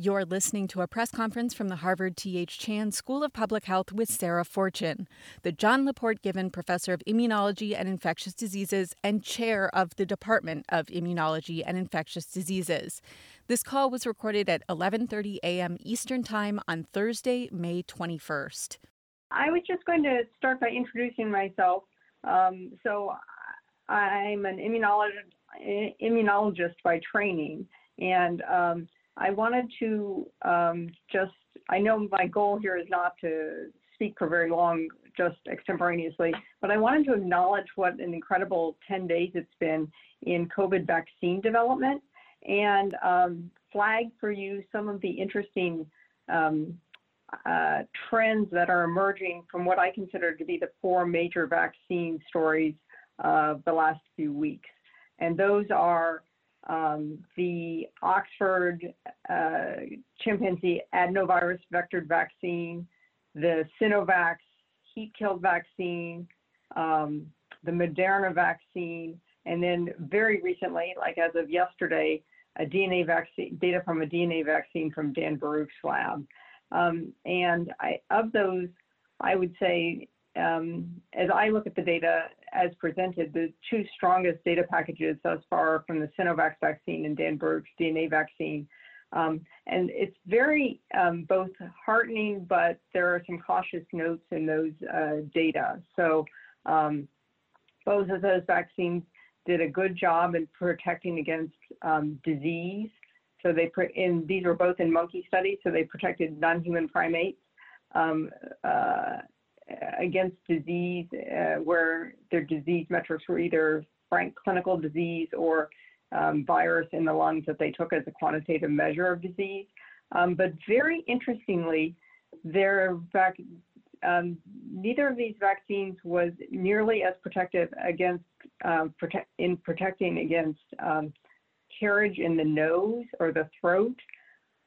You're listening to a press conference from the Harvard T.H. Chan School of Public Health with Sarah Fortune, the John LaPorte Given Professor of Immunology and Infectious Diseases and Chair of the Department of Immunology and Infectious Diseases. This call was recorded at 11:30 a.m. Eastern Time on Thursday, May 21st. I was just going to start by introducing myself. Um, so, I'm an immunologist, immunologist by training, and um, I wanted to um, just, I know my goal here is not to speak for very long, just extemporaneously, but I wanted to acknowledge what an incredible 10 days it's been in COVID vaccine development and um, flag for you some of the interesting um, uh, trends that are emerging from what I consider to be the four major vaccine stories of the last few weeks. And those are um, the Oxford uh, chimpanzee adenovirus vectored vaccine, the Sinovac heat-killed vaccine, um, the Moderna vaccine, and then very recently, like as of yesterday, a DNA vaccine, data from a DNA vaccine from Dan Barouch's lab. Um, and I, of those, I would say as I look at the data as presented, the two strongest data packages thus far from the Sinovac vaccine and Dan Barouch's DNA vaccine. Um, and it's very um, both heartening, but there are some cautious notes in those uh, data. So um, both of those vaccines did a good job in protecting against um, disease. So they, in, these were both in monkey studies, so they protected non-human primates. Uh, against disease uh, where their disease metrics were either frank clinical disease or um, virus in the lungs that they took as a quantitative measure of disease. Um, but very interestingly, their vac- um, neither of these vaccines was nearly as protective against um, prote- in protecting against um, carriage in the nose or the throat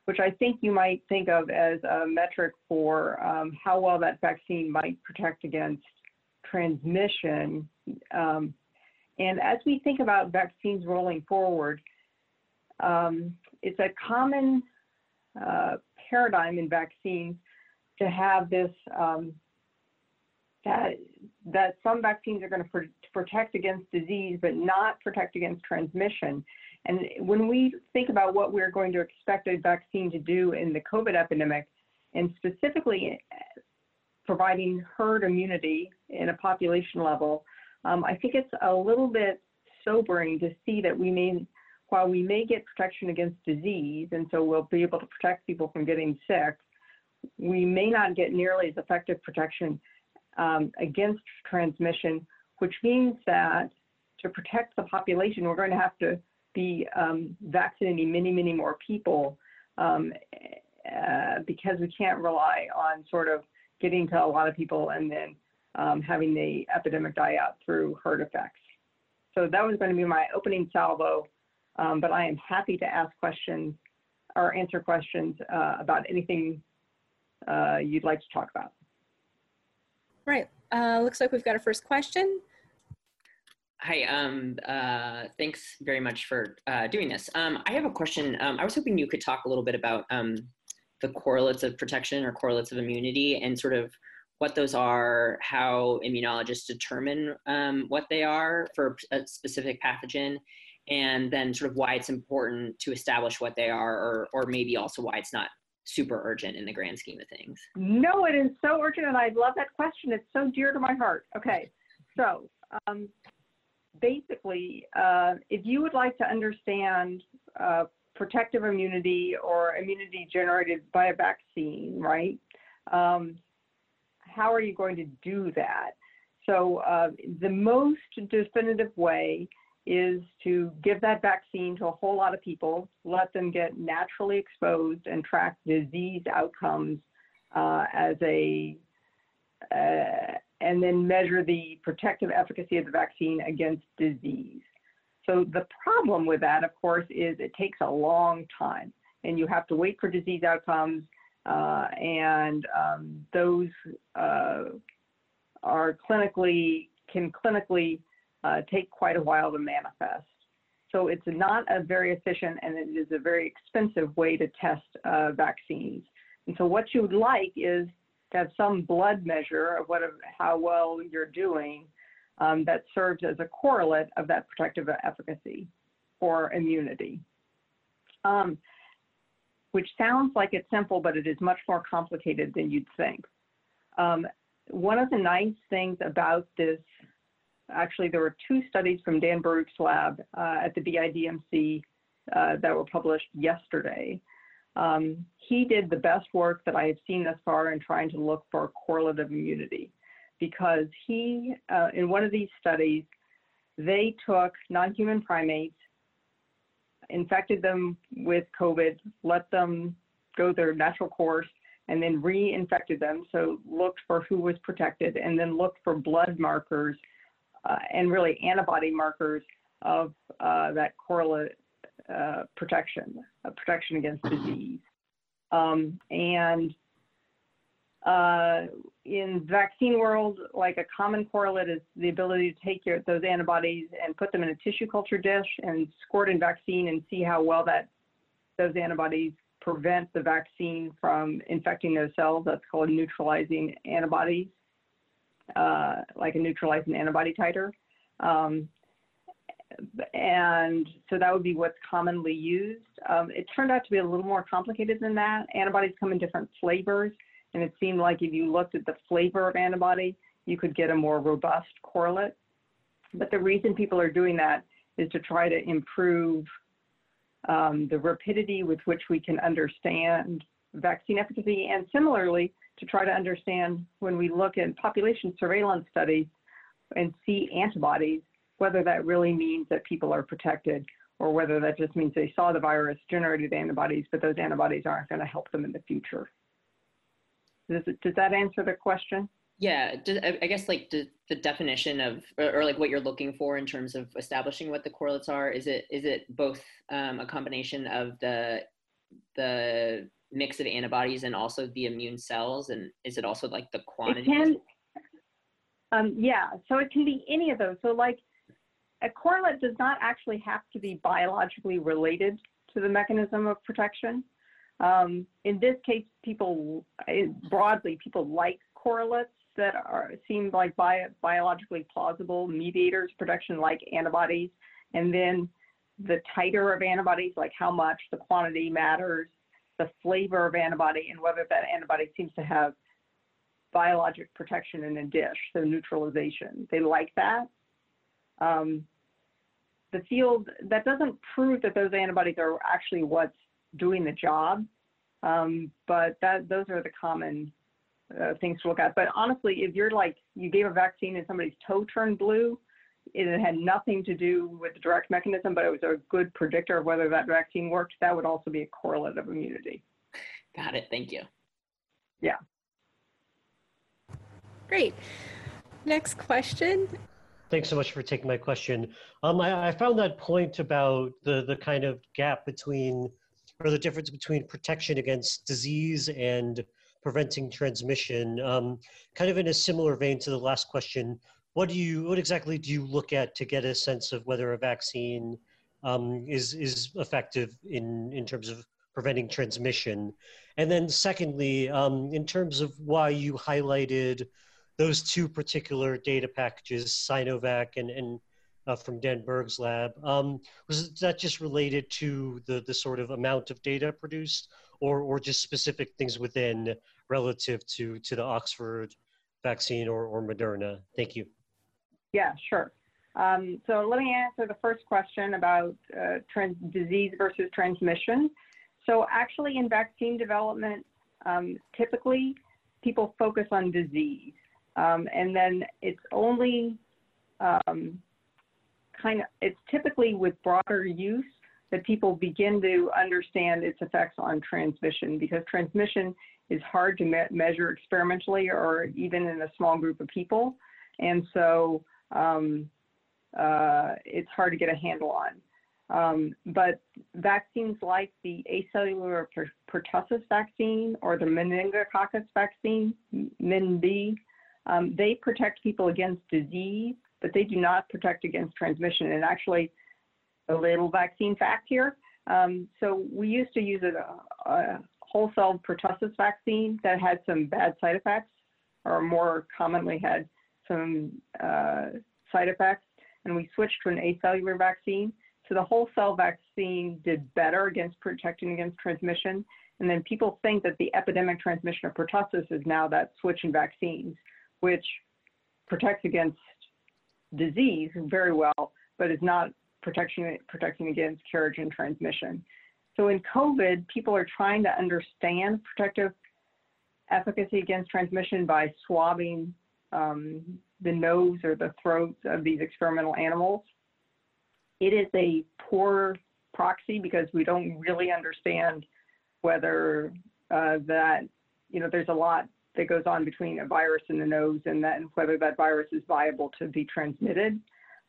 which I think you might think of as a metric for um, how well that vaccine might protect against transmission. Um, and as we think about vaccines rolling forward, um, it's a common uh, paradigm in vaccines to have this um, that that some vaccines are going to pr- protect against disease but not protect against transmission. And when we think about what we're going to expect a vaccine to do in the COVID epidemic, and specifically providing herd immunity in a population level, um, I think it's a little bit sobering to see that we may, while we may get protection against disease, and so we'll be able to protect people from getting sick, we may not get nearly as effective protection um, against transmission, which means that to protect the population, we're going to have to be um, vaccinating many, many more people um, uh, because we can't rely on sort of getting to a lot of people and then um, having the epidemic die out through herd effects. So that was going to be my opening salvo, um, but I am happy to ask questions or answer questions uh, about anything uh, you'd like to talk about. Right. Uh, looks like we've got a first question. Hi, um, uh, thanks very much for uh, doing this. Um, I have a question. Um, I was hoping you could talk a little bit about um, the correlates of protection or correlates of immunity and sort of what those are, how immunologists determine um, what they are for a specific pathogen, and then sort of why it's important to establish what they are, or, or maybe also why it's not super urgent in the grand scheme of things. No, it is so urgent, and I love that question. It's so dear to my heart. Okay, so um, basically, uh, if you would like to understand uh, protective immunity or immunity generated by a vaccine, right? Um, how are you going to do that? So uh, the most definitive way is to give that vaccine to a whole lot of people, let them get naturally exposed and track disease outcomes uh, as a uh, and then measure the protective efficacy of the vaccine against disease. So the problem with that, of course, is it takes a long time, and you have to wait for disease outcomes, uh, and um, those uh, are clinically can clinically uh, take quite a while to manifest. so it's not a very efficient and it is a very expensive way to test uh, vaccines. And so what you would like is to have some blood measure of what, how well you're doing um, that serves as a correlate of that protective efficacy or immunity. Um, which sounds like it's simple, but it is much more complicated than you'd think. Um, one of the nice things about this, actually, there were two studies from Dan Barouch's lab uh, at the BIDMC uh, that were published yesterday. Um, he did the best work that I have seen thus far in trying to look for correlative immunity because he, uh, in one of these studies, they took non human primates infected them with COVID, let them go their natural course, and then reinfected them. So looked for who was protected, and then looked for blood markers uh, and really antibody markers of uh, that correlate uh, protection, protection against disease. Um, and uh, in vaccine world, like a common correlate is the ability to take your, those antibodies and put them in a tissue culture dish and squirt in vaccine and see how well that those antibodies prevent the vaccine from infecting those cells. That's called neutralizing antibodies, uh, like a neutralizing antibody titer. Um, and so that would be what's commonly used. Um, it turned out to be a little more complicated than that. Antibodies come in different flavors. And it seemed like if you looked at the flavor of antibody, you could get a more robust correlate. But the reason people are doing that is to try to improve um, the rapidity with which we can understand vaccine efficacy, and similarly, to try to understand when we look at population surveillance studies and see antibodies, whether that really means that people are protected or whether that just means they saw the virus, generated antibodies, but those antibodies aren't going to help them in the future. Does, it, does that answer the question? Yeah, I guess like the, the definition of, or, or, like what you're looking for in terms of establishing what the correlates are. Is it is it both um, a combination of the the mix of antibodies and also the immune cells, and is it also like the quantity? It can, um, yeah, so it can be any of those. So like a correlate does not actually have to be biologically related to the mechanism of protection. Um, in this case, people broadly people like correlates that are seem like bio, biologically plausible mediators protection like antibodies, and then the titer of antibodies, like how much the quantity matters, the flavor of antibody, and whether that antibody seems to have biologic protection in a dish, so neutralization. They like that. Um, the field that doesn't prove that those antibodies are actually what's doing the job. Um, but that those are the common uh, things to look at. But honestly, if you're like you gave a vaccine and somebody's toe turned blue, it had nothing to do with the direct mechanism, but it was a good predictor of whether that vaccine worked. That would also be a correlate of immunity. Got it. Thank you. Yeah. Great. Next question. Thanks so much for taking my question. Um, I, I found that point about the the kind of gap between or the difference between protection against disease and preventing transmission. Um, kind of in a similar vein to the last question, what do you, what exactly do you look at to get a sense of whether a vaccine um, is is effective in in terms of preventing transmission? And then secondly, um, in terms of why you highlighted those two particular data packages, Sinovac and, and uh, from Dan Berg's lab. Um, was that just related to the, the sort of amount of data produced or, or just specific things within relative to, to the Oxford vaccine or, or Moderna? Thank you. Yeah, sure. Um, so let me answer the first question about uh, trans- disease versus transmission. So actually in vaccine development, um, typically people focus on disease. Um, and then it's only um, kind of, it's typically with broader use that people begin to understand its effects on transmission because transmission is hard to me- measure experimentally or even in a small group of people. And so um, uh, it's hard to get a handle on. Um, but vaccines like the acellular pertussis vaccine or the meningococcus vaccine, MenB, um, they protect people against disease but they do not protect against transmission. And actually, a little vaccine fact here. Um, so we used to use a, a whole cell pertussis vaccine that had some bad side effects, or more commonly had some uh, side effects, and we switched to an acellular vaccine. So the whole cell vaccine did better against protecting against transmission. And then people think that the epidemic transmission of pertussis is now that switch in vaccines, which protects against disease very well, but is not protection, protecting against carriage and transmission. So in COVID, people are trying to understand protective efficacy against transmission by swabbing um, the nose or the throats of these experimental animals. It is a poor proxy because we don't really understand whether uh, that, you know, there's a lot that goes on between a virus in the nose and that, whether that virus is viable to be transmitted.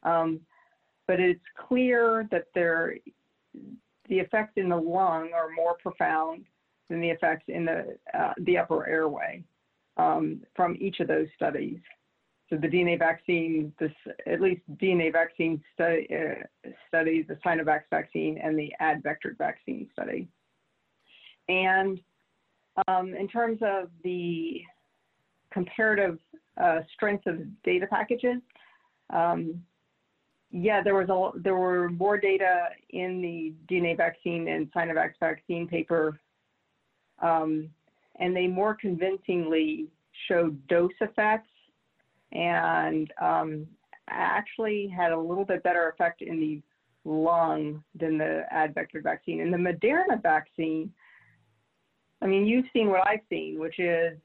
Um, but it's clear that there, the effects in the lung are more profound than the effects in the, uh, the upper airway um, from each of those studies. So the DNA vaccine, this at least DNA vaccine study, uh, study, the Sinovac vaccine, and the advector vaccine study. And um, in terms of the comparative uh, strength of data packages, um, yeah, there was a there were more data in the DNA vaccine and Sinovac vaccine paper, um, and they more convincingly showed dose effects and um, actually had a little bit better effect in the lung than the advector vaccine. And the Moderna vaccine, I mean, you've seen what I've seen, which is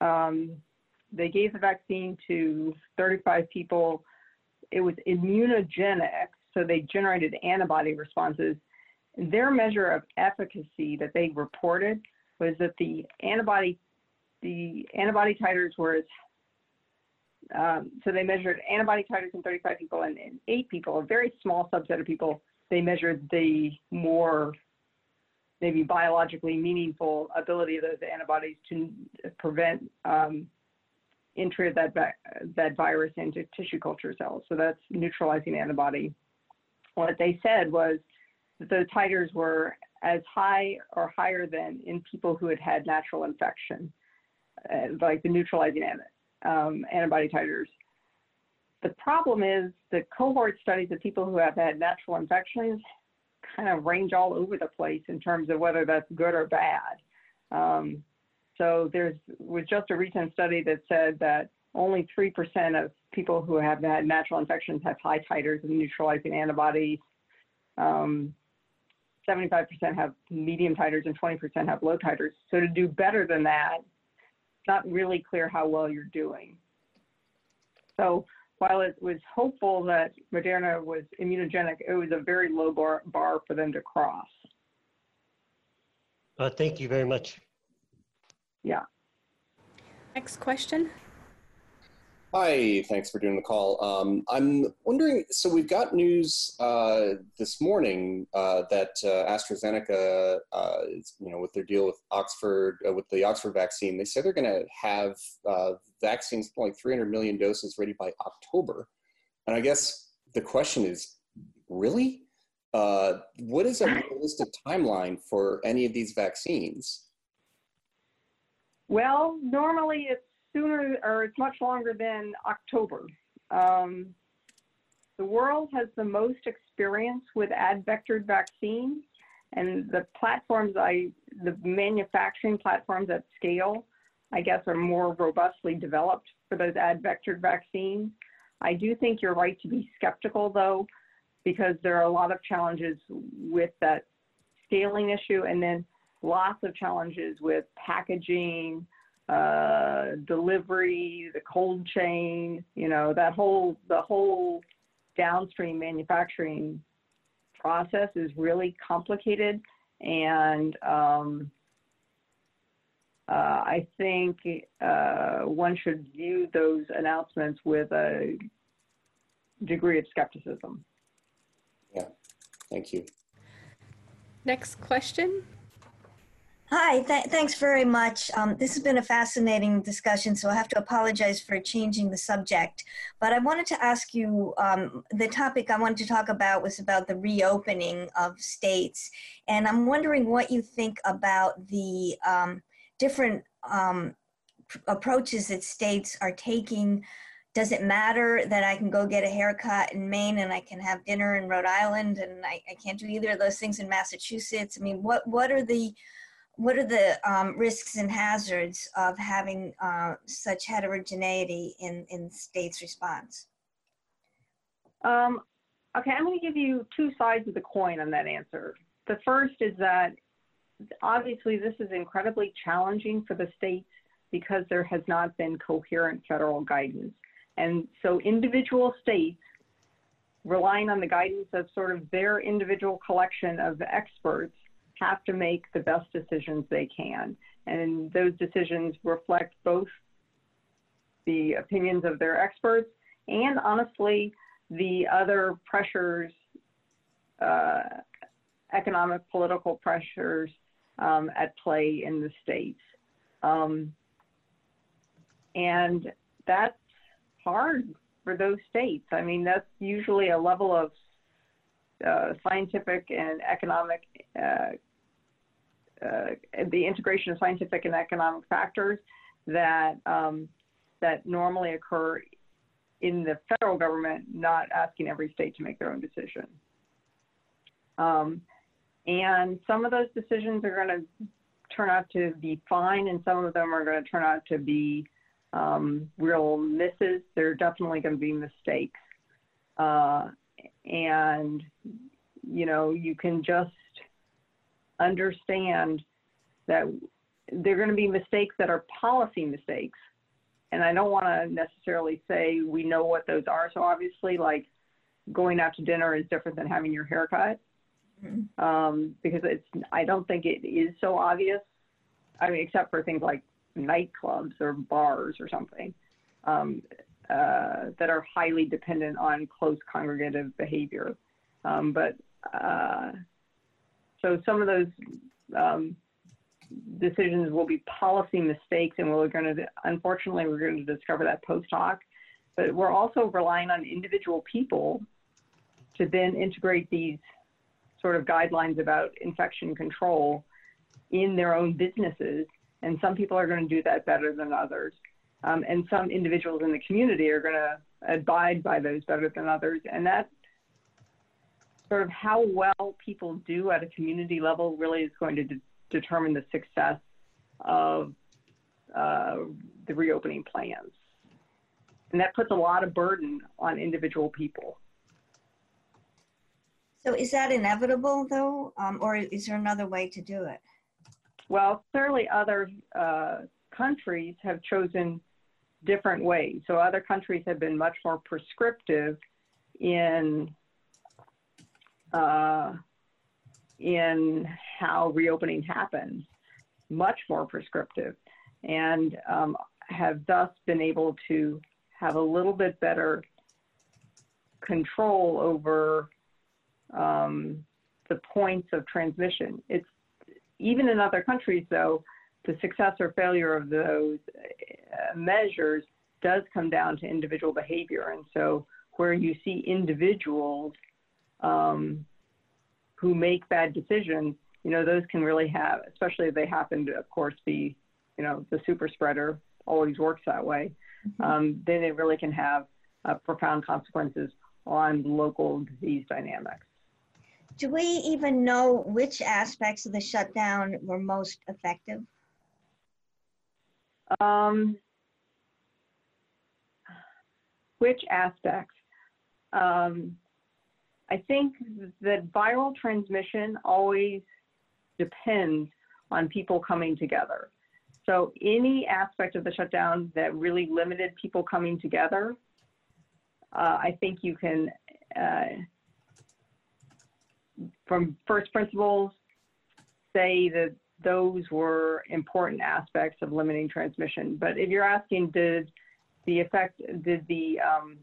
um, they gave the vaccine to 35 people it was immunogenic, so they generated antibody responses. Their measure of efficacy that they reported was that the antibody the antibody titers were as um, so they measured antibody titers in 35 people and in eight people, a very small subset of people. They measured the more maybe biologically meaningful ability of those antibodies to prevent um, entry of that, that virus into tissue culture cells. So that's neutralizing antibody. What they said was that the titers were as high or higher than in people who had had natural infection, uh, like the neutralizing um, antibody titers. The problem is the cohort studies of people who have had natural infections kind of range all over the place in terms of whether that's good or bad. Um, so there was just a recent study that said that only 3% of people who have had natural infections have high titers of neutralizing antibodies. Um, 75% have medium titers and 20% have low titers. So to do better than that, it's not really clear how well you're doing. So while it was hopeful that Moderna was immunogenic, it was a very low bar, bar for them to cross. Uh, thank you very much. Yeah. Next question. Hi, thanks for doing the call. Um, I'm wondering, so we've got news uh, this morning uh, that uh, AstraZeneca, uh, is, you know, with their deal with Oxford, uh, with the Oxford vaccine, they say they're going to have uh, vaccines, like 300 million doses ready by October. And I guess the question is, really? what is a realistic timeline for any of these vaccines? Well, normally it's sooner or it's much longer than October. Um, the world has the most experience with ad advectored vaccines, and the platforms I, the manufacturing platforms at scale, I guess, are more robustly developed for those ad advectored vaccines. I do think you're right to be skeptical, though, because there are a lot of challenges with that scaling issue, and then lots of challenges with packaging, uh, delivery, the cold chain, you know, that whole, the whole downstream manufacturing process is really complicated. And um, uh, I think uh, one should view those announcements with a degree of skepticism. Yeah, thank you. Next question. Hi, th- thanks very much. Um, this has been a fascinating discussion, so I have to apologize for changing the subject. But I wanted to ask you um, the topic I wanted to talk about was about the reopening of states. And I'm wondering what you think about the um, different um, pr- approaches that states are taking. Does it matter that I can go get a haircut in Maine and I can have dinner in Rhode Island and I, I can't do either of those things in Massachusetts? I mean, what, what are the what are the um, risks and hazards of having uh, such heterogeneity in, in states' response? Um, okay, I'm going to give you two sides of the coin on that answer. The first is that obviously this is incredibly challenging for the states because there has not been coherent federal guidance. And so individual states relying on the guidance of sort of their individual collection of experts have to make the best decisions they can. And those decisions reflect both the opinions of their experts and honestly the other pressures, uh, economic, political pressures um, at play in the states. Um, and that's hard for those states. I mean, that's usually a level of uh, scientific and economic uh, the integration of scientific and economic factors that um, that normally occur in the federal government, not asking every state to make their own decision. Um, and some of those decisions are going to turn out to be fine, and some of them are going to turn out to be um, real misses. There are definitely going to be mistakes, uh, and you know you can just understand that there are going to be mistakes that are policy mistakes. And I don't want to necessarily say we know what those are. So obviously, like going out to dinner is different than having your hair cut Mm-hmm. um, because it's. I don't think it is so obvious. I mean, except for things like nightclubs or bars or something um, uh, that are highly dependent on close congregative behavior. Um, but uh, so some of those um, decisions will be policy mistakes, and we're going to, unfortunately, we're going to discover that post hoc. But we're also relying on individual people to then integrate these sort of guidelines about infection control in their own businesses. And some people are going to do that better than others. Um, and some individuals in the community are going to abide by those better than others. And that sort of how well people do at a community level really is going to de- determine the success of uh, the reopening plans. And that puts a lot of burden on individual people. So is that inevitable though, um, or is there another way to do it? Well, clearly other uh, countries have chosen different ways. So other countries have been much more prescriptive in uh, in how reopening happens, much more prescriptive, and um, have thus been able to have a little bit better control over um, the points of transmission. It's even in other countries, though, the success or failure of those uh, measures does come down to individual behavior. And so, where you see individuals um, who make bad decisions, you know, those can really have, especially if they happen to, of course, be, you know, the super spreader always works that way. Um, then it really can have uh, profound consequences on local disease dynamics. Do we even know which aspects of the shutdown were most effective? Um, which aspects? Um, I think that viral transmission always depends on people coming together. So any aspect of the shutdown that really limited people coming together, uh, I think you can, uh, from first principles, say that those were important aspects of limiting transmission. But if you're asking, did the effect, did the um,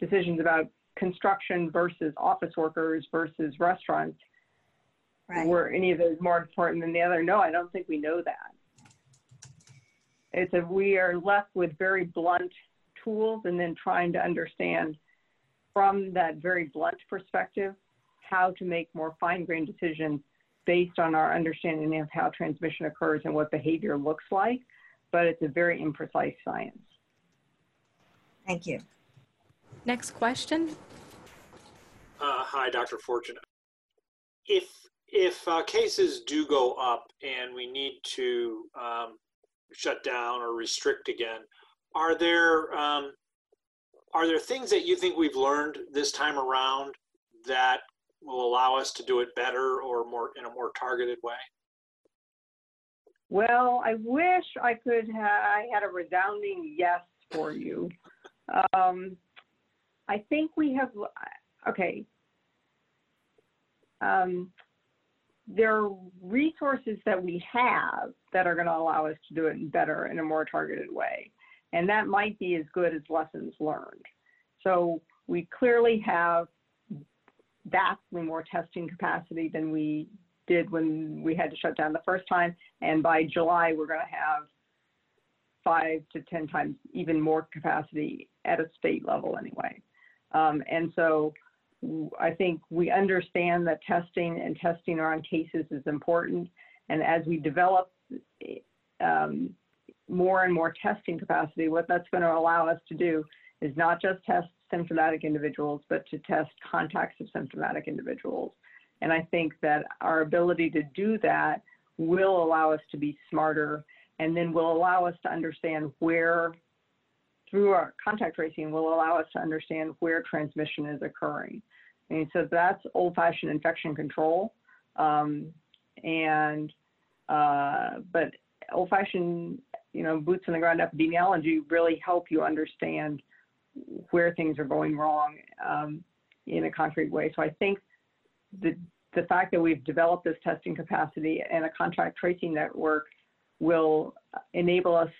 decisions about construction versus office workers versus restaurants, Right. were any of those more important than the other? No, I don't think we know that. It's a, we are left with very blunt tools and then trying to understand from that very blunt perspective how to make more fine-grained decisions based on our understanding of how transmission occurs and what behavior looks like. But it's a very imprecise science. Thank you. Next question. Uh, hi, Dr. Fortune. If if uh, cases do go up and we need to um, shut down or restrict again, are there um, are there things that you think we've learned this time around that will allow us to do it better or more in a more targeted way? Well, I wish I could have I had a resounding yes for you. Um, I think we have okay. Um, there are resources that we have that are going to allow us to do it better in a more targeted way. And that might be as good as lessons learned. So we clearly have vastly more testing capacity than we did when we had to shut down the first time. And by July, we're going to have five to 10 times even more capacity at a state level anyway. Um, and so I think we understand that testing and testing around cases is important. And as we develop um, more and more testing capacity, what that's going to allow us to do is not just test symptomatic individuals, but to test contacts of symptomatic individuals. And I think that our ability to do that will allow us to be smarter and then will allow us to understand where, through our contact tracing, will allow us to understand where transmission is occurring. And so that's old fashioned infection control. Um, and, uh, but old fashioned, you know, boots on the ground epidemiology really help you understand where things are going wrong um, in a concrete way. So I think the, the fact that we've developed this testing capacity and a contact tracing network will enable us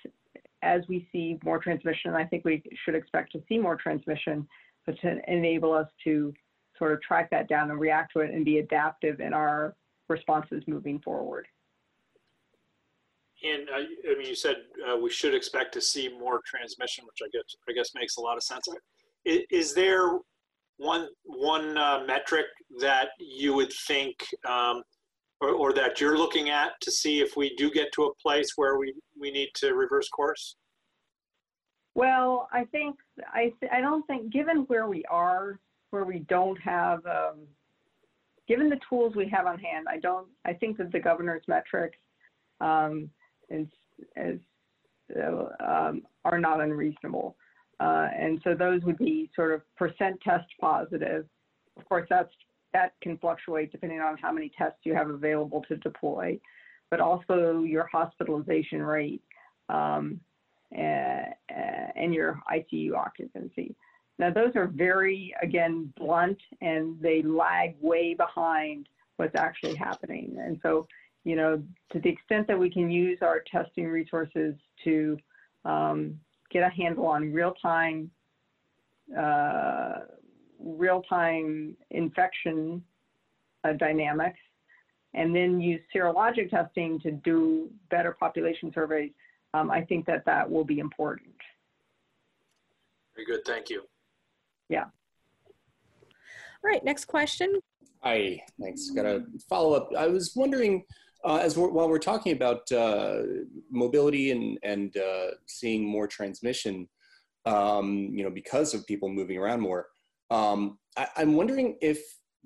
as we see more transmission, I think we should expect to see more transmission, but to enable us to sort of track that down and react to it and be adaptive in our responses moving forward. And uh, I mean, you said uh, we should expect to see more transmission, which I guess I guess makes a lot of sense. Is, there one one uh, metric that you would think, um, or, or that you're looking at to see if we do get to a place where we we need to reverse course? Well, I think I I don't think given where we are, where we don't have, um, given the tools we have on hand, I don't. I think that the governor's metrics um, is, is, uh, um, are not unreasonable, uh, and so those would be sort of percent test positive. Of course, that's that can fluctuate depending on how many tests you have available to deploy, but also your hospitalization rate um, and, and your ICU occupancy. Now, those are very, again, blunt and they lag way behind what's actually happening. And so, you know, to the extent that we can use our testing resources to um, get a handle on real time, uh, real time infection uh, dynamics, and then use serologic testing to do better population surveys, um, I think that that will be important. Very good, thank you. Yeah. All right, next question. Hi, thanks. Got a follow up. I was wondering, uh, as we're, while we're talking about uh, mobility and and uh, seeing more transmission, um, you know, because of people moving around more, um, I, I'm wondering if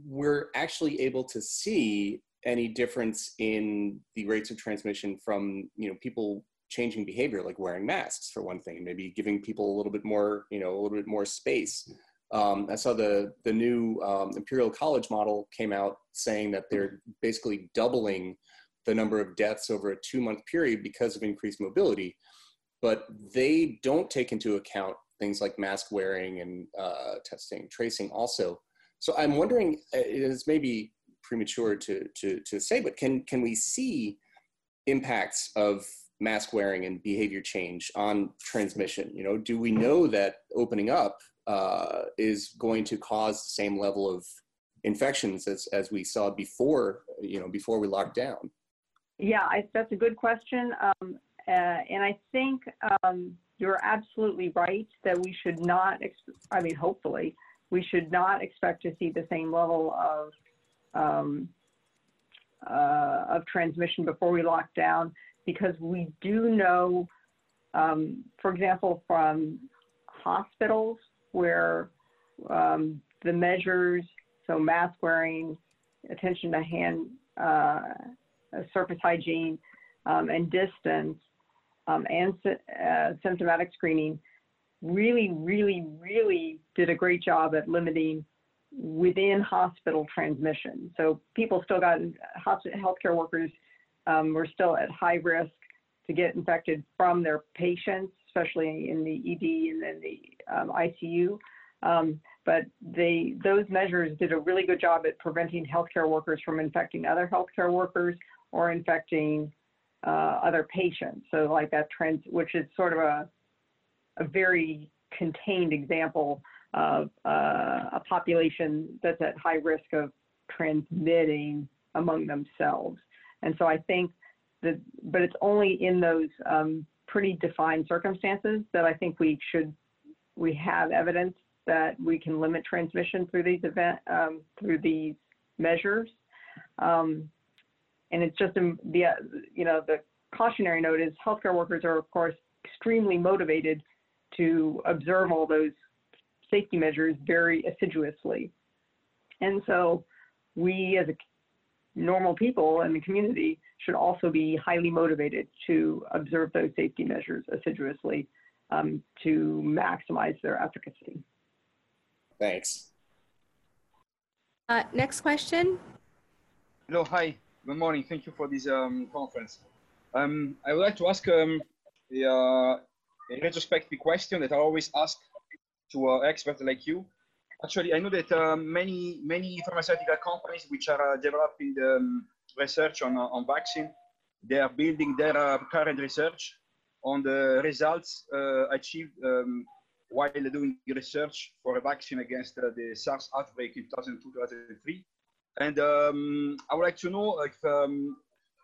we're actually able to see any difference in the rates of transmission from you know people changing behavior like wearing masks for one thing maybe giving people a little bit more you know a little bit more space. Um, i saw the the new um, imperial college model came out saying that they're basically doubling the number of deaths over a two month period because of increased mobility but they don't take into account things like mask wearing and uh, testing tracing also so i'm wondering uh, it is maybe premature to to to say but can can we see impacts of mask wearing and behavior change on transmission? You know, do we know that opening up uh, is going to cause the same level of infections as, as we saw before, you know, before we locked down? Yeah, I, that's a good question. Um, uh, and I think um, you're absolutely right that we should not, I mean, hopefully, we should not expect to see the same level of um, uh, of transmission before we lock down because we do know, um, for example, from hospitals where um, the measures, so mask wearing, attention to hand uh, surface hygiene, um, and distance, um, and uh, symptomatic screening really, really, really did a great job at limiting within hospital transmission. So people still got healthcare workers um, were still at high risk to get infected from their patients, especially in the ED and then the um, ICU. Um, but they those measures did a really good job at preventing healthcare workers from infecting other healthcare workers or infecting uh, other patients. So like that trend, which is sort of a a very contained example of uh, a population that's at high risk of transmitting among themselves. And so I think that, but it's only in those um, pretty defined circumstances that I think we should, we have evidence that we can limit transmission through these event, um, through these measures. Um, and it's just um, the, you know, the cautionary note is healthcare workers are of course extremely motivated to observe all those safety measures very assiduously. And so we as a normal people in the community should also be highly motivated to observe those safety measures assiduously um, to maximize their efficacy. Thanks. Uh, next question. Hello, hi, good morning. Thank you for this um, conference. Um, I would like to ask um, a, uh, a retrospective question that I always ask to uh, experts like you. Actually, I know that uh, many many pharmaceutical companies which are uh, developing the um, research on uh, on vaccine, they are building their uh, current research on the results achieved um, while doing research for a vaccine against the SARS outbreak in 2002-2003. And um, I would like to know if um,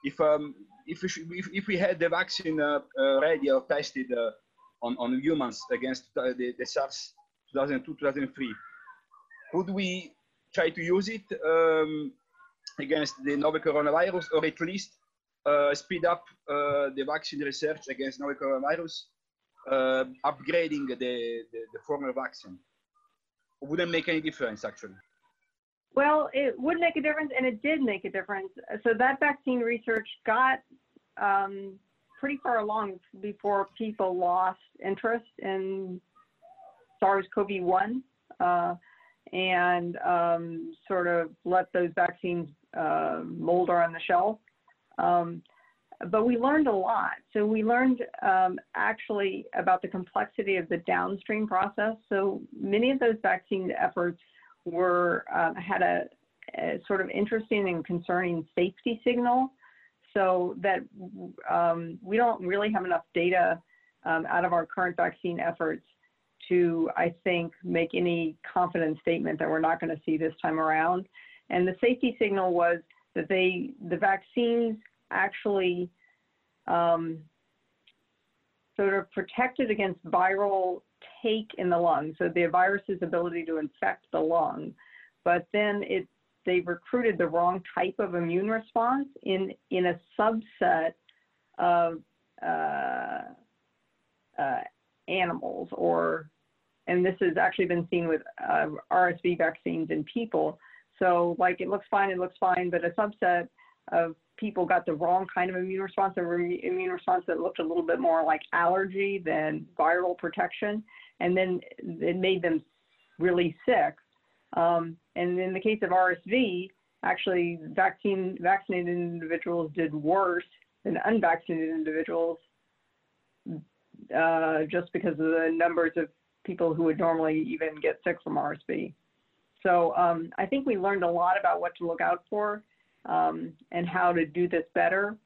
if um, if, we should, if, if we had the vaccine ready or tested on, on humans against the, the SARS 2002-2003. Could we try to use it um, against the novel coronavirus or at least uh, speed up uh, the vaccine research against novel coronavirus, uh, upgrading the, the, the, former vaccine? wouldn't make any difference actually. Well, it would make a difference, and it did make a difference. So that vaccine research got um, pretty far along before people lost interest in SARS-CoV-1 uh, and um, sort of let those vaccines uh, molder on the shelf. Um, but we learned a lot. So we learned um, actually about the complexity of the downstream process. So many of those vaccine efforts were uh, had a, a, sort of interesting and concerning safety signal so that um, we don't really have enough data um, out of our current vaccine efforts to, I think, make any confident statement that we're not going to see this time around. And the safety signal was that they, the vaccines actually um, sort of protected against viral take in the lung, so the virus's ability to infect the lung. But then it they recruited the wrong type of immune response in in a subset of uh, uh, animals or and this has actually been seen with uh, RSV vaccines in people. So like it looks fine, it looks fine, but a subset of people got the wrong kind of immune response, a re- immune response that looked a little bit more like allergy than viral protection, and then it made them really sick. Um, and in the case of RSV, actually, vaccine vaccinated individuals did worse than unvaccinated individuals, uh, just because of the numbers of people who would normally even get sick from RSV. So um, I think we learned a lot about what to look out for um, and how to do this better.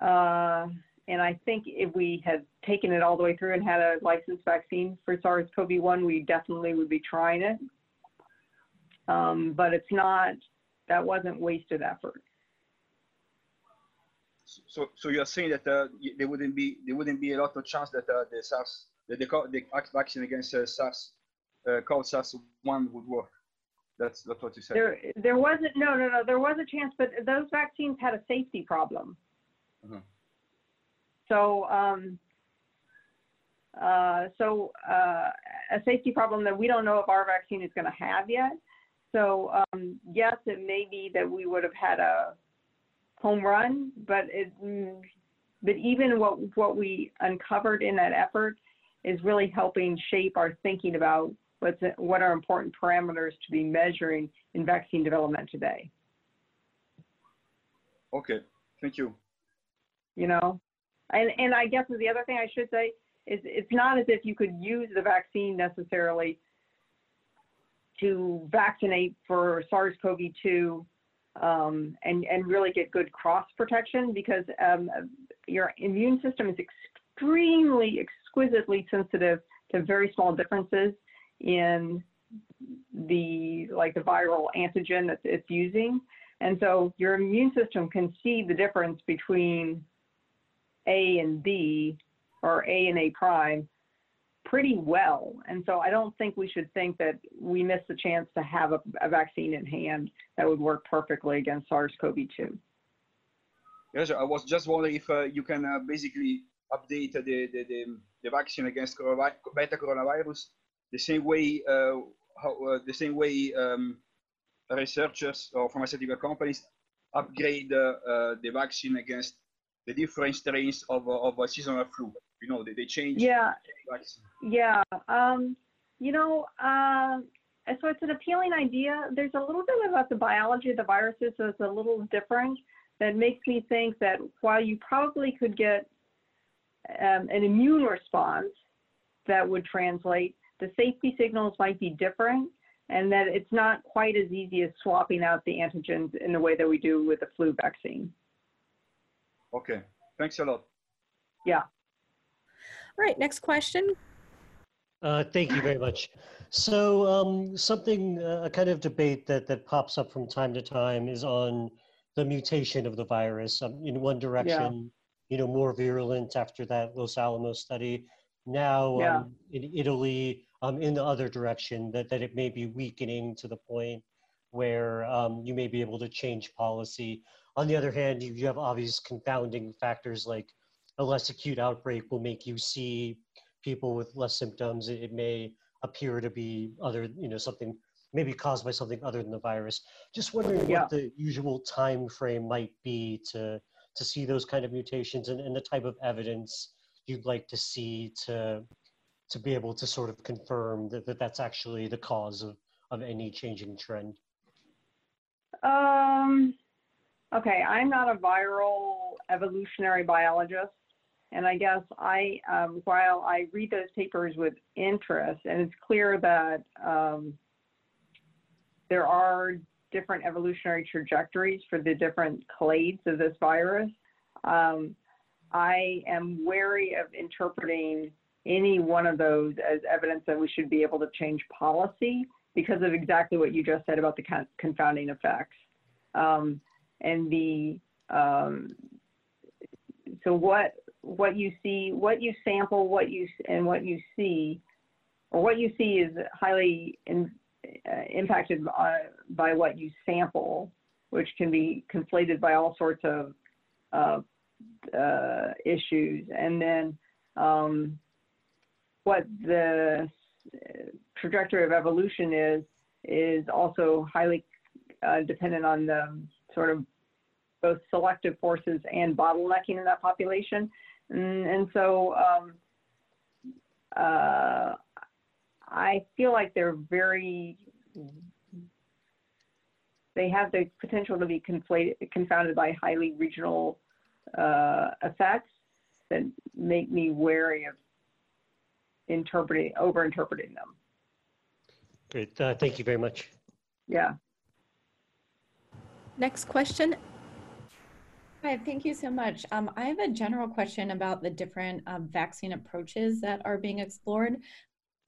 Uh, and I think if we had taken it all the way through and had a licensed vaccine for SARS-CoV-1, we definitely would be trying it. um, but it's not, that wasn't wasted effort. So, so you are saying that uh, there wouldn't be there wouldn't be a lot of chance that uh, the SARS, the the, the vaccine against uh, SARS, uh, called SARS one would work. That's that's what you said. There, there wasn't, no, no, no, there was a chance, but those vaccines had a safety problem. Mhm. So, um, uh, so, uh, a safety problem that we don't know if our vaccine is going to have yet. So, um, yes, it may be that we would have had a home run, but it, but even what, what we uncovered in that effort is really helping shape our thinking about what's, what are important parameters to be measuring in vaccine development today. Okay, thank you. you know and and i guess the other thing i should say is it's not as if you could use the vaccine necessarily to vaccinate for sars-cov-2 um, and and really get good cross protection because um, your immune system is extremely exquisitely sensitive to very small differences in the like the viral antigen that it's using. And so your immune system can see the difference between A and B or A and A prime pretty well. And so I don't think we should think that we missed the chance to have a, a vaccine in hand that would work perfectly against SARS-CoV-2. Yes, I was just wondering if uh, you can uh, basically update the, the, the, the vaccine against coronavi- beta coronavirus the same way uh, how, uh, the same way um, researchers or pharmaceutical companies upgrade uh, uh, the vaccine against the different strains of, uh, of a seasonal flu. You know, they, they change Yeah, yeah. Um, you know, um, so it's an appealing idea. There's a little bit about the biology of the viruses that's a little different that makes me think that while you probably could get um, an immune response that would translate, the safety signals might be different and that it's not quite as easy as swapping out the antigens in the way that we do with the flu vaccine. Okay, thanks a lot. Yeah. All right, next question. Uh, thank you very much. So um, something, uh, a kind of debate that, that pops up from time to time is on the mutation of the virus. Um, in one direction, you know, more virulent after that Los Alamos study. Now Yeah. um, in Italy, um, in the other direction, that, that it may be weakening to the point where um, you may be able to change policy. On the other hand, you, you have obvious confounding factors like a less acute outbreak will make you see people with less symptoms. It, it may appear to be other, you know, something maybe caused by something other than the virus. Just wondering Yeah. what the usual time frame might be to to see those kind of mutations and, and the type of evidence you'd like to see to to be able to sort of confirm that, that that's actually the cause of, of any changing trend. Um, okay, I'm not a viral evolutionary biologist, and I guess I, um, while I read those papers with interest, and it's clear that um, there are different evolutionary trajectories for the different clades of this virus. Um, I am wary of interpreting any one of those as evidence that we should be able to change policy because of exactly what you just said about the confounding effects. Um, and the um, so what what you see, what you sample, what you and what you see, or what you see is highly in, uh, impacted by, by what you sample, which can be conflated by all sorts of uh, uh, issues. And then um, what the trajectory of evolution is is also highly uh, dependent on the sort of both selective forces and bottlenecking in that population. And, and so um, uh, I feel like they're very, they have the potential to be conflated, confounded by highly regional uh, effects that make me wary of interpreting, over interpreting them. Great, uh, thank you very much. Yeah. Next question. Hi, thank you so much. Um, I have a general question about the different um, vaccine approaches that are being explored.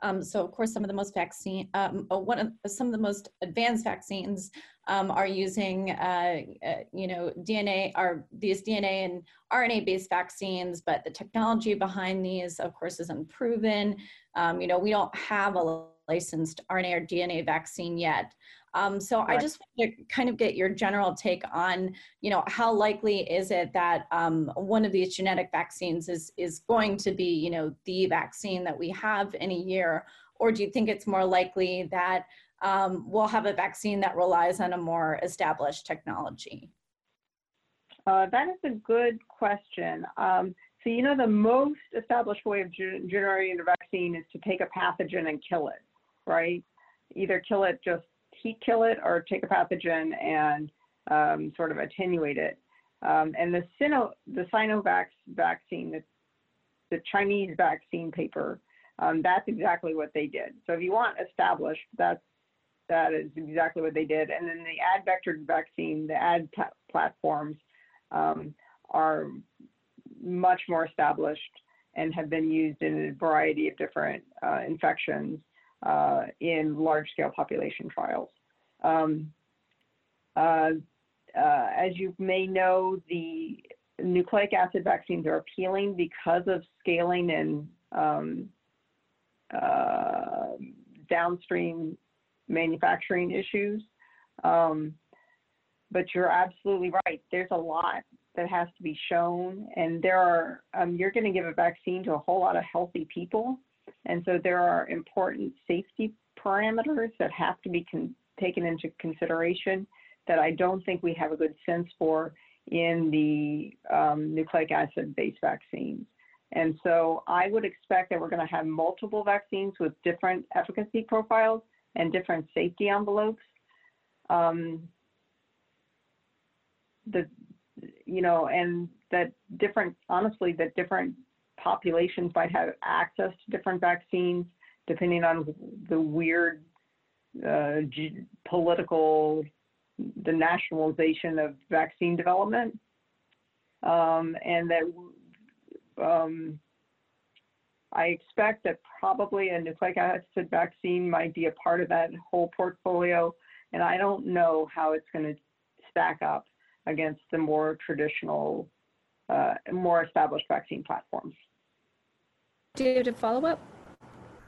Um, so of course, some of the most vaccine, um, uh, one of some of the most advanced vaccines um, are using, uh, uh, you know, DNA are these DNA and RNA-based vaccines, but the technology behind these, of course, is unproven. Um, you know, we don't have a licensed RNA or DNA vaccine yet. Um, so. I just want to kind of get your general take on, you know, how likely is it that um, one of these genetic vaccines is is going to be, you know, the vaccine that we have in a year, or do you think it's more likely that um, we'll have a vaccine that relies on a more established technology? Uh, that is a good question. Um, so you know the most established way of generating a vaccine is to take a pathogen and kill it, right? Either kill it just heat kill it or take a pathogen and um, sort of attenuate it. Um, and the, Sino, the Sinovac vaccine, the, the Chinese vaccine paper, um, that's exactly what they did. So if you want established, that's that is exactly what they did. And then the ad vector vaccine, the ad platforms um, are much more established and have been used in a variety of different uh, infections uh, in large scale population trials. Um, uh, uh, as you may know, the nucleic acid vaccines are appealing because of scaling and um, uh, downstream manufacturing issues. Um, but you're absolutely right. There's a lot that has to be shown, and there are. Um, you're going to give a vaccine to a whole lot of healthy people, and so there are important safety parameters that have to be taken into consideration that I don't think we have a good sense for in the um, nucleic acid based vaccines. And so I would expect that we're going to have multiple vaccines with different efficacy profiles and different safety envelopes. Um, the, you know, and that different, honestly, that different populations might have access to different vaccines depending on the weird uh, political, the nationalization of vaccine development, um, and that um, I expect that probably a nucleic acid vaccine might be a part of that whole portfolio, and I don't know how it's going to stack up against the more traditional, uh, more established vaccine platforms. Do you have a follow up?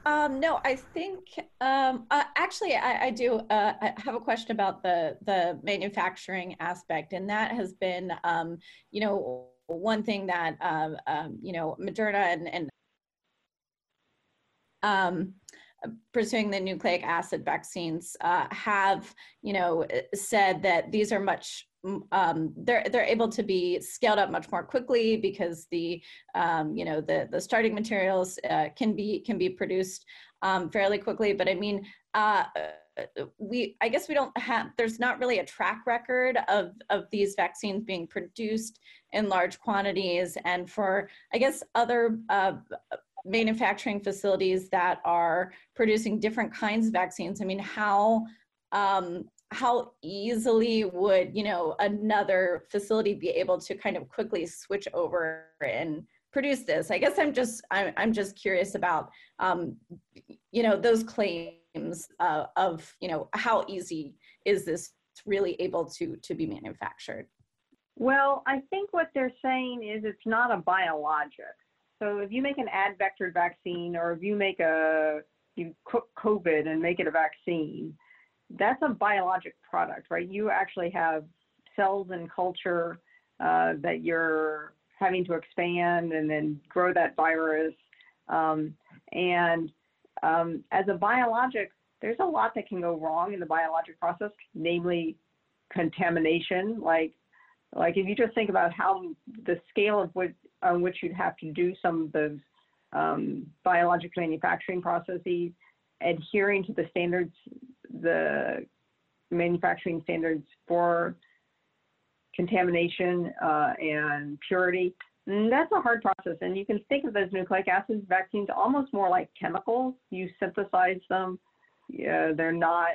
Um, no, I think um, uh, actually I, I do uh, I have a question about the the manufacturing aspect, and that has been um, you know one thing that um, um, you know Moderna and, and um, pursuing the nucleic acid vaccines uh, have you know said that these are much um, they're they're able to be scaled up much more quickly because the um, you know the the starting materials uh, can be can be produced um, fairly quickly. But I mean, uh, we I guess we don't have there's not really a track record of of these vaccines being produced in large quantities, and for I guess other uh, manufacturing facilities that are producing different kinds of vaccines. I mean, how um, how easily would you know another facility be able to kind of quickly switch over and produce this? I guess i'm just i'm, I'm just curious about um, you know those claims uh, of you know how easy is this really able to to be manufactured? Well i think what they're saying is it's not a biologic. So if you make an ad vector vaccine or if you make a you cook covid and make it a vaccine that's a biologic product, right? You actually have cells and culture uh, that you're having to expand and then grow that virus. Um, and um, as a biologic, there's a lot that can go wrong in the biologic process, namely contamination. Like, like if you just think about how the scale of which, on which you'd have to do some of those um, biologic manufacturing processes, adhering to the standards the manufacturing standards for contamination uh, and purity. And that's a hard process. And you can think of those nucleic acid vaccines almost more like chemicals. You synthesize them. Yeah, they're not,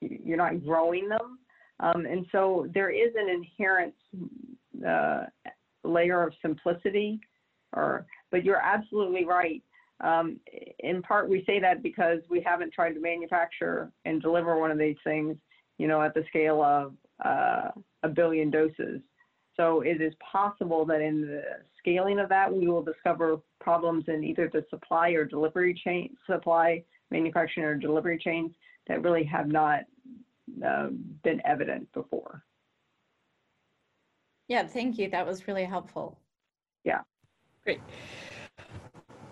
you're not growing them. Um, and so there is an inherent uh, layer of simplicity, or, but you're absolutely right. Um, in part, we say that because we haven't tried to manufacture and deliver one of these things, you know, at the scale of uh, a billion doses. So it is possible that in the scaling of that, we will discover problems in either the supply or delivery chain, supply, manufacturing or delivery chains that really have not uh, been evident before. Yeah, thank you. That was really helpful. Yeah. Great.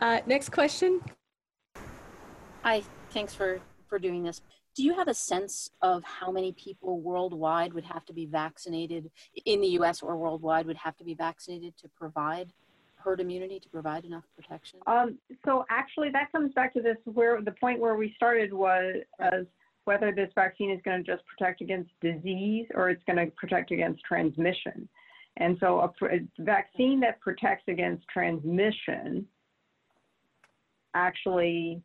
Uh, next question. Hi, thanks for, for doing this. Do you have a sense of how many people worldwide would have to be vaccinated in the US or worldwide would have to be vaccinated to provide herd immunity, to provide enough protection? Um, so actually that comes back to this where the point where we started was as whether this vaccine is going to just protect against disease or it's going to protect against transmission. And so a, a vaccine that protects against transmission actually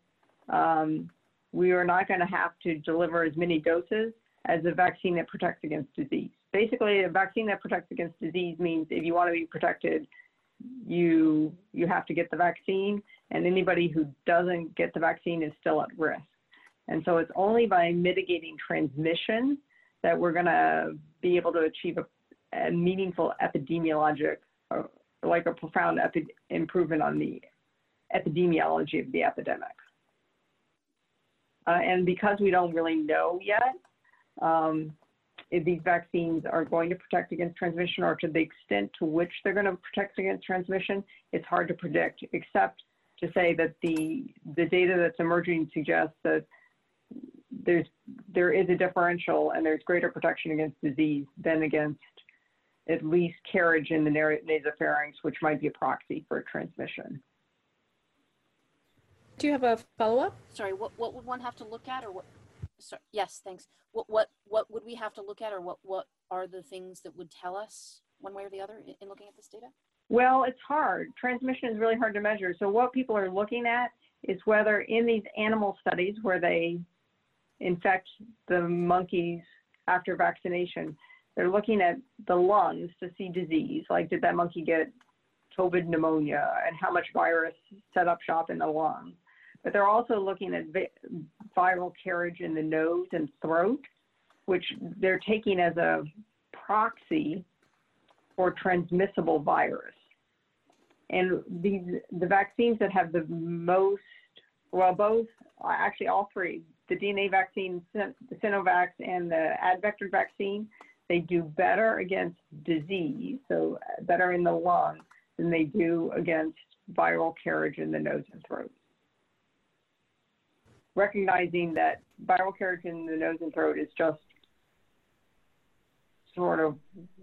um, we are not going to have to deliver as many doses as a vaccine that protects against disease. Basically, a vaccine that protects against disease means if you want to be protected, you you have to get the vaccine, and anybody who doesn't get the vaccine is still at risk. And so it's only by mitigating transmission that we're going to be able to achieve a, a meaningful epidemiologic, or like a profound epi- improvement on the epidemiology of the epidemic. Uh, and because we don't really know yet um, if these vaccines are going to protect against transmission or to the extent to which they're going to protect against transmission, it's hard to predict, except to say that the, the data that's emerging suggests that there's, there is a differential and there's greater protection against disease than against at least carriage in the nasopharynx, which might be a proxy for transmission. Do you have a follow-up? Sorry, what, what would one have to look at or what? Sorry, yes, thanks. What, what, what would we have to look at or what, what are the things that would tell us one way or the other in, in looking at this data? Well, it's hard. Transmission is really hard to measure. So what people are looking at is whether in these animal studies where they infect the monkeys after vaccination, they're looking at the lungs to see disease. Like, did that monkey get COVID pneumonia and how much virus set up shop in the lung? But they're also looking at vi- viral carriage in the nose and throat, which they're taking as a proxy for transmissible virus. And these the vaccines that have the most, well, both actually all three, the DNA vaccine, the Sinovac, and the advector vaccine, they do better against disease, so better in the lung than they do against viral carriage in the nose and throat. Recognizing that viral carriage in the nose and throat is just sort of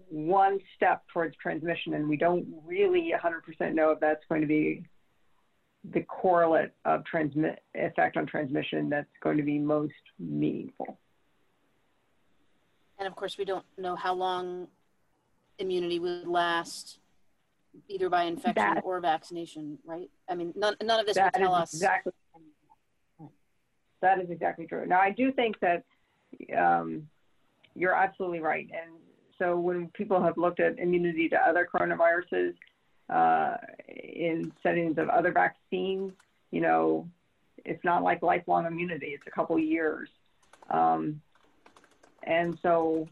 one step towards transmission, and we don't really 100% know if that's going to be the correlate of transmit effect on transmission that's going to be most meaningful. And of course, we don't know how long immunity would last either by infection That- or vaccination, right? I mean, none, none of this would tell us. exactly that is exactly true. Now, I do think that um, you're absolutely right. And so, when people have looked at immunity to other coronaviruses uh, in settings of other vaccines, you know, it's not like lifelong immunity; it's a couple years. Um, and so,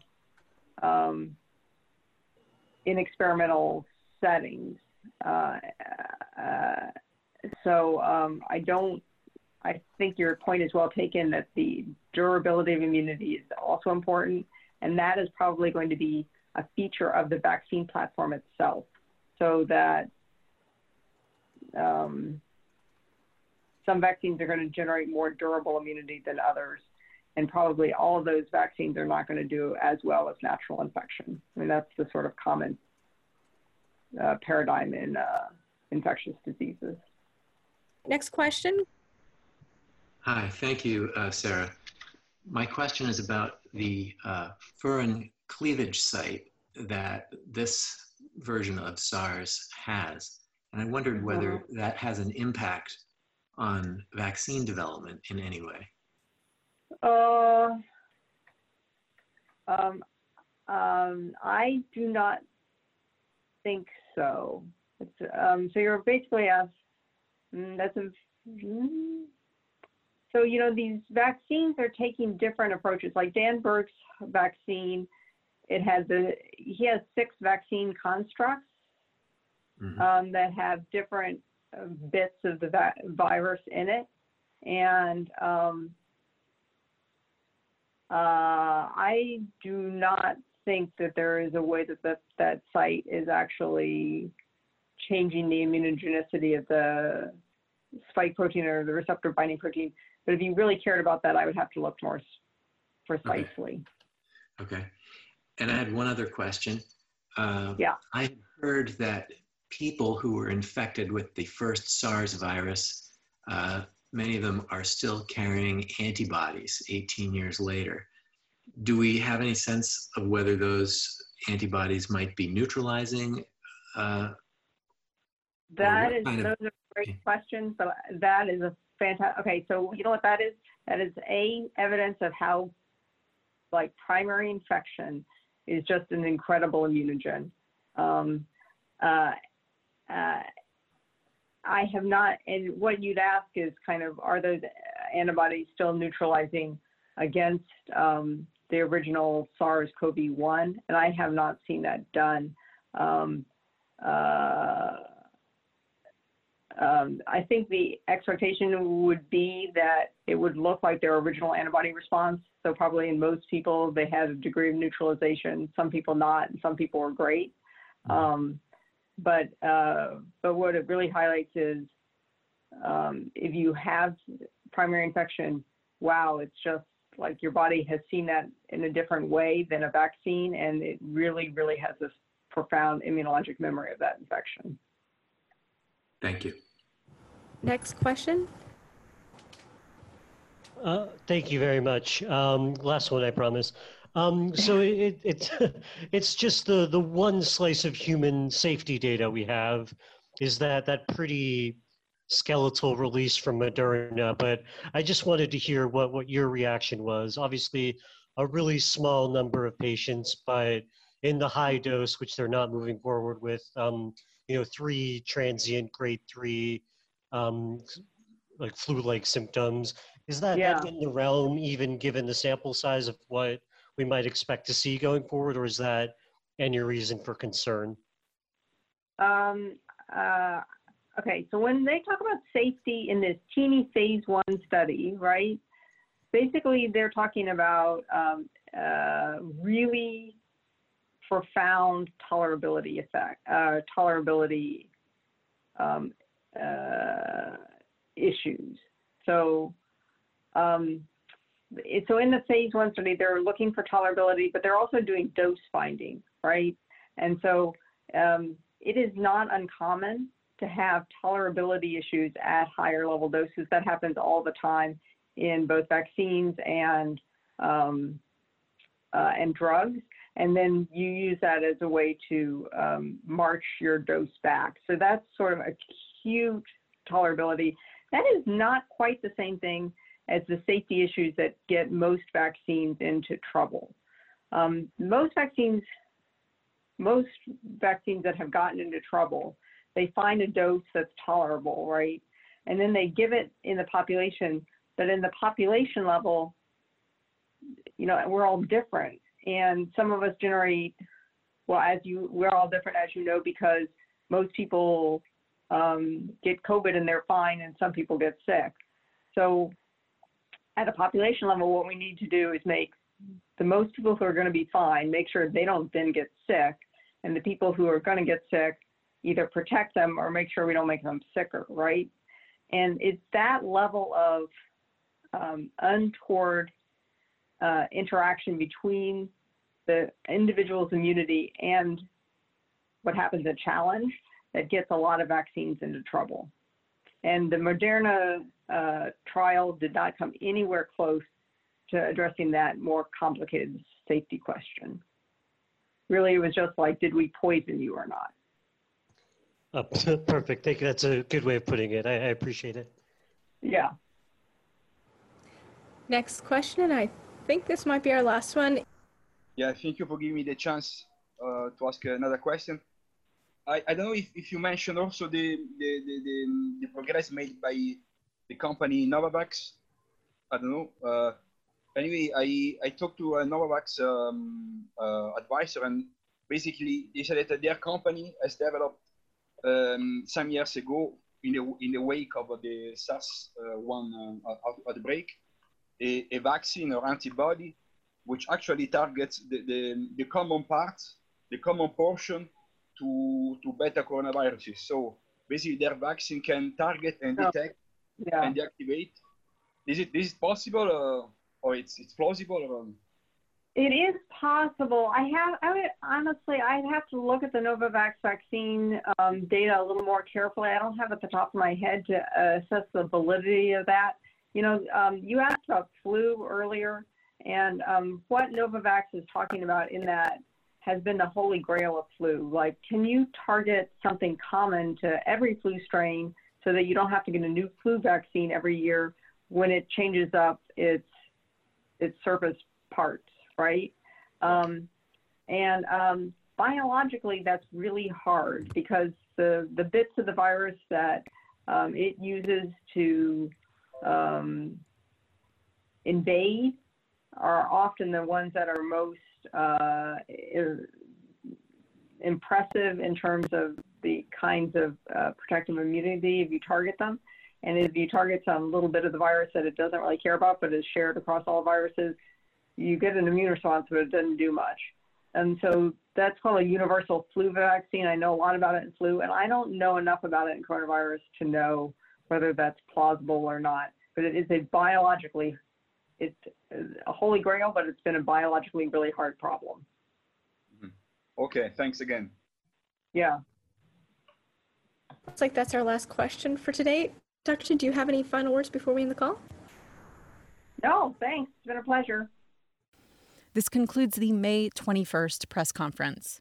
um, in experimental settings, uh, uh, so um, I don't I think your point is well taken that the durability of immunity is also important, and that is probably going to be a feature of the vaccine platform itself, so that um, some vaccines are going to generate more durable immunity than others, and probably all of those vaccines are not going to do as well as natural infection. I mean, that's the sort of common uh, paradigm in uh, infectious diseases. Next question. Hi, thank you, uh, Sarah. My question is about the uh, furin cleavage site that this version of SARS has. And I wondered whether that has an impact on vaccine development in any way. Uh, um, um, I do not think so. It's, um, so you're basically asked, mm, that's a Mm. So, you know, these vaccines are taking different approaches. Like Dan Barouch's vaccine, it has the, he has six vaccine constructs Mhm. um, that have different uh, bits of the va- virus in it. And um, uh, I do not think that there is a way that that, that site is actually changing the immunogenicity of the spike protein or the receptor binding protein. But if you really cared about that, I would have to look more precisely. Okay. And I had one other question. Uh, Yeah. I had heard that people who were infected with the first SARS virus, uh, many of them are still carrying antibodies 18 years later. Do we have any sense of whether those antibodies might be neutralizing? Uh, That is, kind of- those are great questions, but that is a fantastic, okay, so you know what that is? That is A, evidence of how, like, primary infection is just an incredible immunogen. Um, uh, uh, I have not, and what you'd ask is kind of, are those antibodies still neutralizing against um, the original SARS-CoV-1? And I have not seen that done. Um, uh, um, I think the expectation would be that it would look like their original antibody response. So probably in most people, they had a degree of neutralization. Some people not, and some people were great. Um, but uh, but what it really highlights is um, if you have primary infection, wow, it's just like your body has seen that in a different way than a vaccine, and it really, really has this profound immunologic memory of that infection. Thank you. Next question. Uh, thank you very much. Um, last one, I promise. Um, so it, it's it's just the the one slice of human safety data we have is that that pretty skeletal release from Moderna. But I just wanted to hear what what your reaction was. Obviously, a really small number of patients, but in the high dose, which they're not moving forward with, um, you know, three transient grade three, um, like flu-like symptoms. Is that, Yeah. that in the realm, even given the sample size of what we might expect to see going forward, or is that any reason for concern? Um, uh, okay, so when they talk about safety in this teeny phase one study, right? Basically, they're talking about um, uh, really profound tolerability effect, uh, tolerability um, uh, issues. So, um, it- so in the phase one study, they're looking for tolerability, but they're also doing dose finding, right? And so um, it is not uncommon to have tolerability issues at higher level doses. That happens all the time in both vaccines and um, uh, and drugs. And then you use that as a way to um, march your dose back. So that's sort of acute tolerability. That is not quite the same thing as the safety issues that get most vaccines into trouble. Um, most vaccines most vaccines that have gotten into trouble, they find a dose that's tolerable, right? And then they give it in the population, but in the population level, you know, we're all different. And some of us generate, well, as you, we're all different, as you know, because most people um, get COVID and they're fine, and some people get sick. So at a population level, what we need to do is make the most people who are going to be fine, make sure they don't then get sick, and the people who are going to get sick, either protect them or make sure we don't make them sicker, right? And it's that level of um, untoward uh, interaction between the individual's immunity and what happens at challenge that gets a lot of vaccines into trouble. And the Moderna uh, trial did not come anywhere close to addressing that more complicated safety question. Really, it was just like, did we poison you or not? Uh, perfect. Thank you. That's a good way of putting it. I, I appreciate it. Yeah. Next question, and I think this might be our last one. Yeah, thank you for giving me the chance uh, to ask another question. I, I don't know if, if you mentioned also the, the, the, the, the progress made by the company Novavax. I don't know. Uh, anyway, I, I talked to a Novavax um, uh, advisor, and basically they said that their company has developed um, some years ago in the, in the wake of the SARS-1 uh, outbreak, a, a vaccine or antibody which actually targets the, the, the common parts, the common portion to, to beta coronaviruses. So basically their vaccine can target and detect Yeah. and deactivate. Is it, is it possible uh, or it's, it's plausible? Or, um, It is possible. I have, I would honestly, I'd have to look at the Novavax vaccine um, data a little more carefully. I don't have it at the top of my head to uh, assess the validity of that. You know, um, you asked about flu earlier, and um, what Novavax is talking about in that has been the holy grail of flu. Like, can you target something common to every flu strain so that you don't have to get a new flu vaccine every year when it changes up its its surface parts, right? Um, and um, biologically, that's really hard because the the bits of the virus that um, it uses to um, invade are often the ones that are most uh, impressive in terms of the kinds of uh, protective immunity if you target them. And if you target some little bit of the virus that it doesn't really care about but is shared across all viruses, you get an immune response, but it doesn't do much. And so that's called a universal flu vaccine. I know a lot about it in flu, and I don't know enough about it in coronavirus to know whether that's plausible or not. But it is a biologically, it's a holy grail, but it's been a biologically really hard problem. Mm-hmm. okay, thanks again. Yeah. Looks like that's our last question for today. Dr. Chen, do you have any final words before we end the call? No, thanks. It's been a pleasure. This concludes the May 21st press conference.